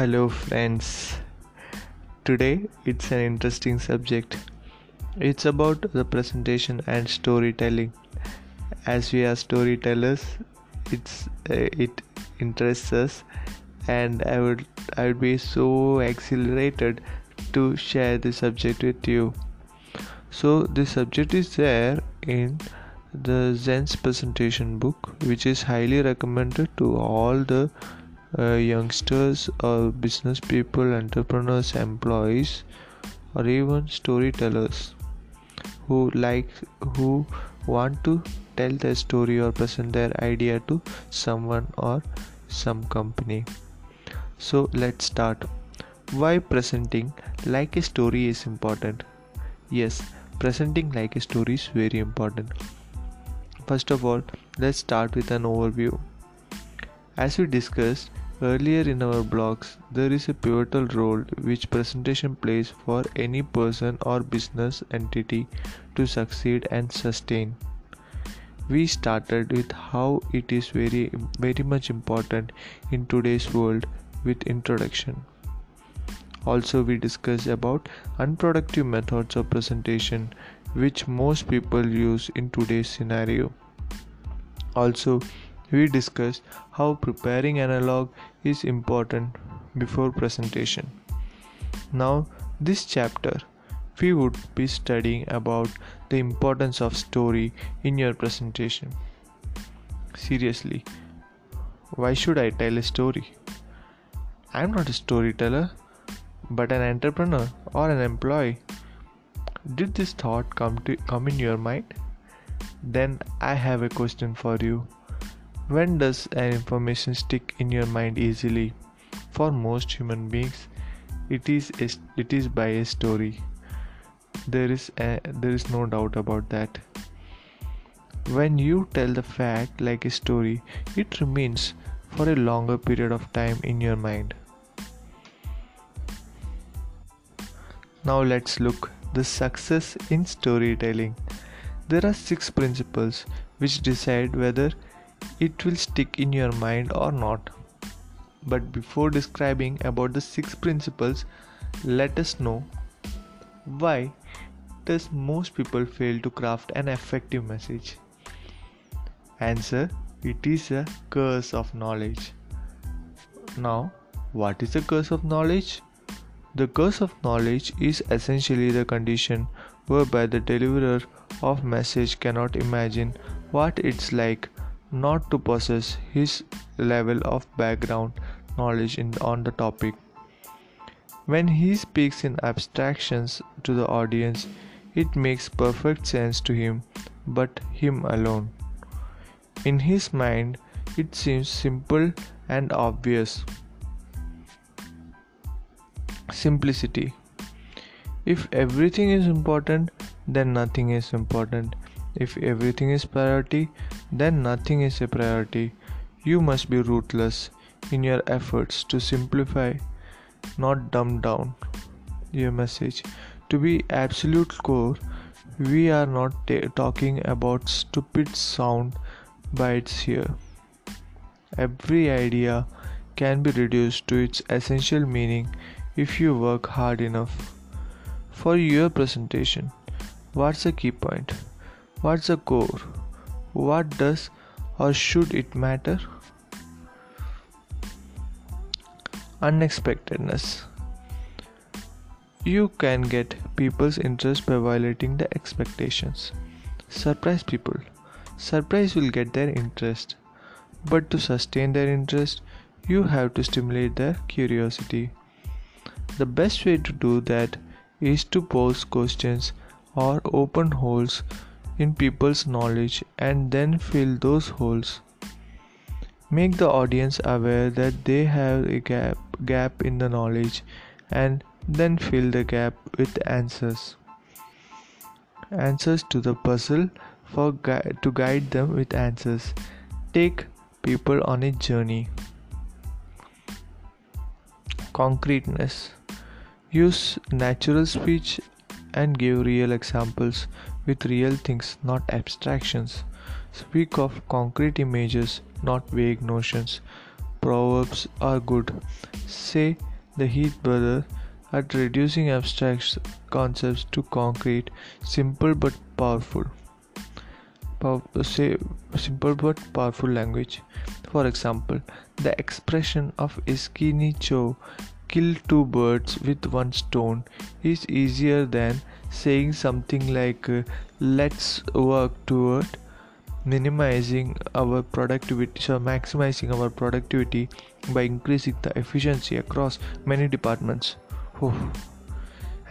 Hello, friends. Today it's an interesting subject. It's about the presentation and storytelling. As we are storytellers, it's uh, it interests us, and I would I would be so exhilarated to share the subject with you. So the subject is there in the Zen's presentation book, which is highly recommended to all the uh, youngsters or business people, entrepreneurs, employees, or even storytellers who like who want to tell their story or present their idea to someone or some company. So let's start. Why presenting like a story is important? Yes, presenting like a story is very important. First of all, let's start with an overview. As we discussed, Earlier in our blogs, there is a pivotal role which presentation plays for any person or business entity to succeed and sustain. We started with how it is very very much important in today's world with introduction. Also we discussed about unproductive methods of presentation which most people use in today's scenario. Also we discussed how preparing analog is important before presentation. Now, this chapter we would be studying about the importance of story in your presentation. Seriously, why should I tell a story? I am not a storyteller, but an entrepreneur or an employee. Did this thought come to come in your mind? Then I have a question for you. When does an information stick in your mind easily? For most human beings, it is a, it is by a story. There is a, there is no doubt about that. When you tell the fact like a story, it remains for a longer period of time in your mind. Now let's look the success in storytelling. There are six principles which decide whether it will stick in your mind or not. But before describing about the six principles, let us know why does most people fail to craft an effective message? Answer it is a curse of knowledge. Now, what is the curse of knowledge? The curse of knowledge is essentially the condition whereby the deliverer of message cannot imagine what it's like not to possess his level of background knowledge in, on the topic. When he speaks in abstractions to the audience, it makes perfect sense to him, but him alone. In his mind, it seems simple and obvious. Simplicity. If everything is important, then nothing is important. If everything is priority, then nothing is a priority. You must be ruthless in your efforts to simplify, not dumb down your message. To be absolute core, we are not t- talking about stupid sound bites here. Every idea can be reduced to its essential meaning if you work hard enough. For your presentation, what's the key point? What's the core? What does or should it matter? Unexpectedness. You can get people's interest by violating the expectations. Surprise people. Surprise will get their interest. But to sustain their interest, you have to stimulate their curiosity. The best way to do that is to pose questions or open holes in people's knowledge and then fill those holes. Make the audience aware that they have a gap, gap in the knowledge and then fill the gap with answers. Answers to the puzzle for gui- to guide them with answers. Take people on a journey. Concreteness. Use natural speech and give real examples with real things, not abstractions. Speak of concrete images, not vague notions. Proverbs are good. Say the Heath brothers at reducing abstract concepts to concrete, simple but powerful. Pow- say simple but powerful language. For example, the expression of Isseki Nicho kill two birds with one stone is easier than saying something like uh, let's work toward minimizing our productivity so maximizing our productivity by increasing the efficiency across many departments. Oh.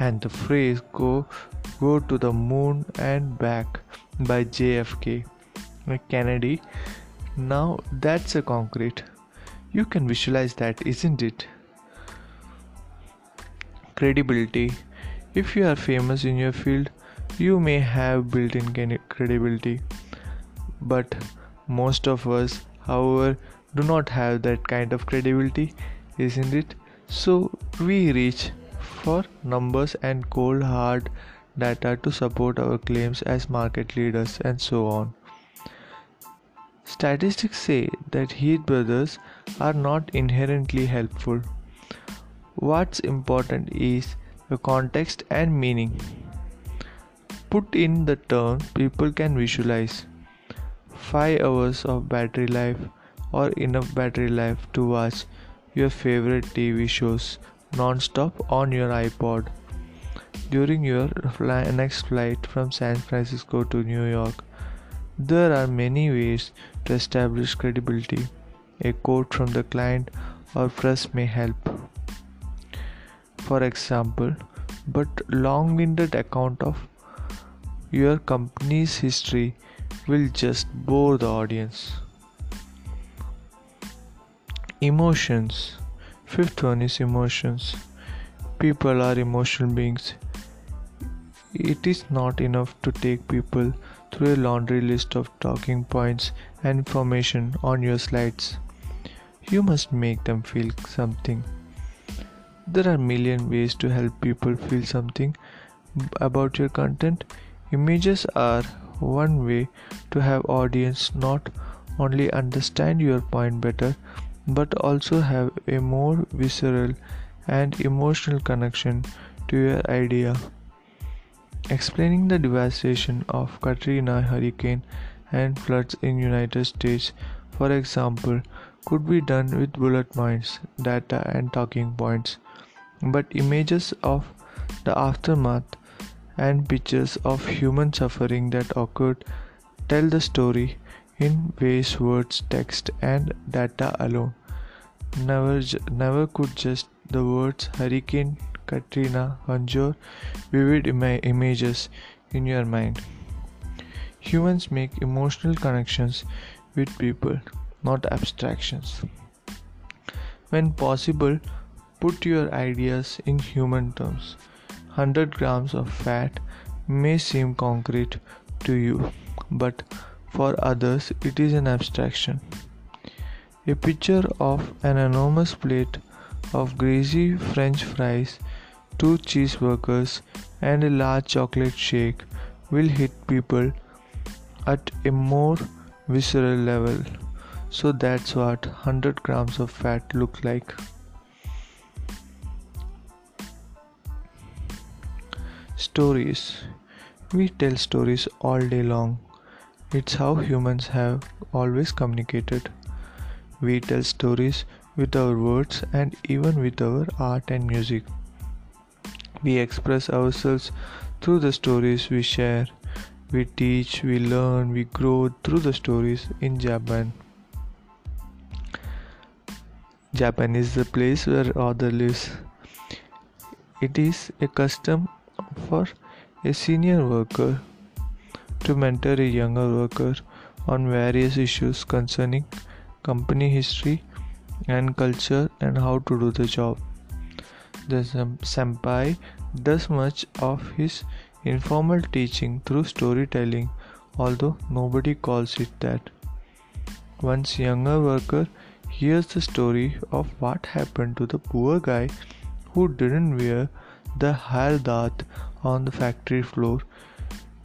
and the phrase go go to the moon and back by jfk kennedy now that's a concrete. You can visualize that isn't it credibility if you are famous in your field you may have built in credibility but most of us, however, do not have that kind of credibility, isn't it? So we reach for numbers and cold hard data to support our claims as market leaders and so on. Statistics say that Heath brothers are not inherently helpful. What's important is the context and meaning. Put in the term people can visualize. 5 hours of battery life or enough battery life to watch your favorite TV shows non-stop on your iPod during your next flight from San Francisco to New York. There are many ways to establish credibility. A quote from the client or press may help. For example, but long-winded account of your company's history will just bore the audience. Emotions. Fifth one is emotions. People are emotional beings. It is not enough to take people through a laundry list of talking points and information on your slides. You must make them feel something. There are million ways to help people feel something about your content. Images are one way to have audience not only understand your point better but also have a more visceral and emotional connection to your idea explaining the devastation of Katrina hurricane and floods in United States for example could be done with bullet points data and talking points but images of the aftermath and pictures of human suffering that occurred tell the story in ways words, text, and data alone never, never could just the words Hurricane Katrina conjure vivid ima- images in your mind. Humans make emotional connections with people, not abstractions. When possible, put your ideas in human terms. 100 grams of fat may seem concrete to you, but for others it is an abstraction. A picture of an enormous plate of greasy French fries, two cheeseburgers, and a large chocolate shake will hit people at a more visceral level. So that's what 100 grams of fat look like. Stories. We tell stories all day long. It's how humans have always communicated. We tell stories with our words and even with our art and music. We express ourselves through the stories we share. We teach, we learn, we grow through the stories in Japan. Japan is the place where author lives. It is a custom for a senior worker to mentor a younger worker on various issues concerning company history and culture and how to do the job. The senpai does much of his informal teaching through storytelling, although nobody calls it that. Once younger worker hears the story of what happened to the poor guy who didn't wear the hardat on the factory floor.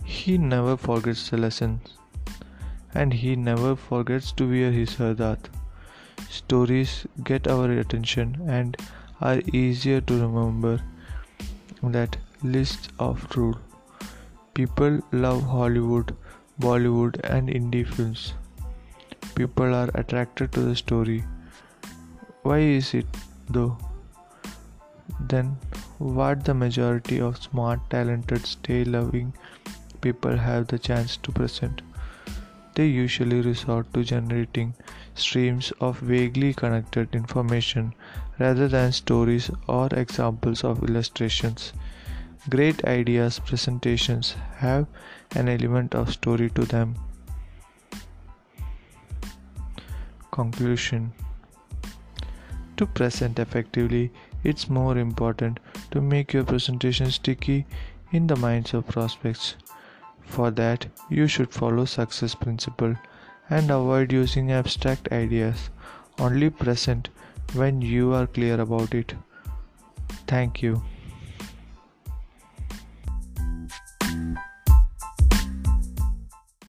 He never forgets the lessons, and he never forgets to wear his hardat. Stories get our attention, and are easier to remember that list of rule. People love Hollywood, Bollywood, and indie films. People are attracted to the story. Why is it though? Then, what the majority of smart, talented, stay loving people have the chance to present? They usually resort to generating streams of vaguely connected information rather than stories or examples of illustrations. Great ideas presentations have an element of story to them. Conclusion To present effectively, it's more important to make your presentation sticky in the minds of prospects. For that, you should follow success principle and avoid using abstract ideas. Only present when you are clear about it. Thank you.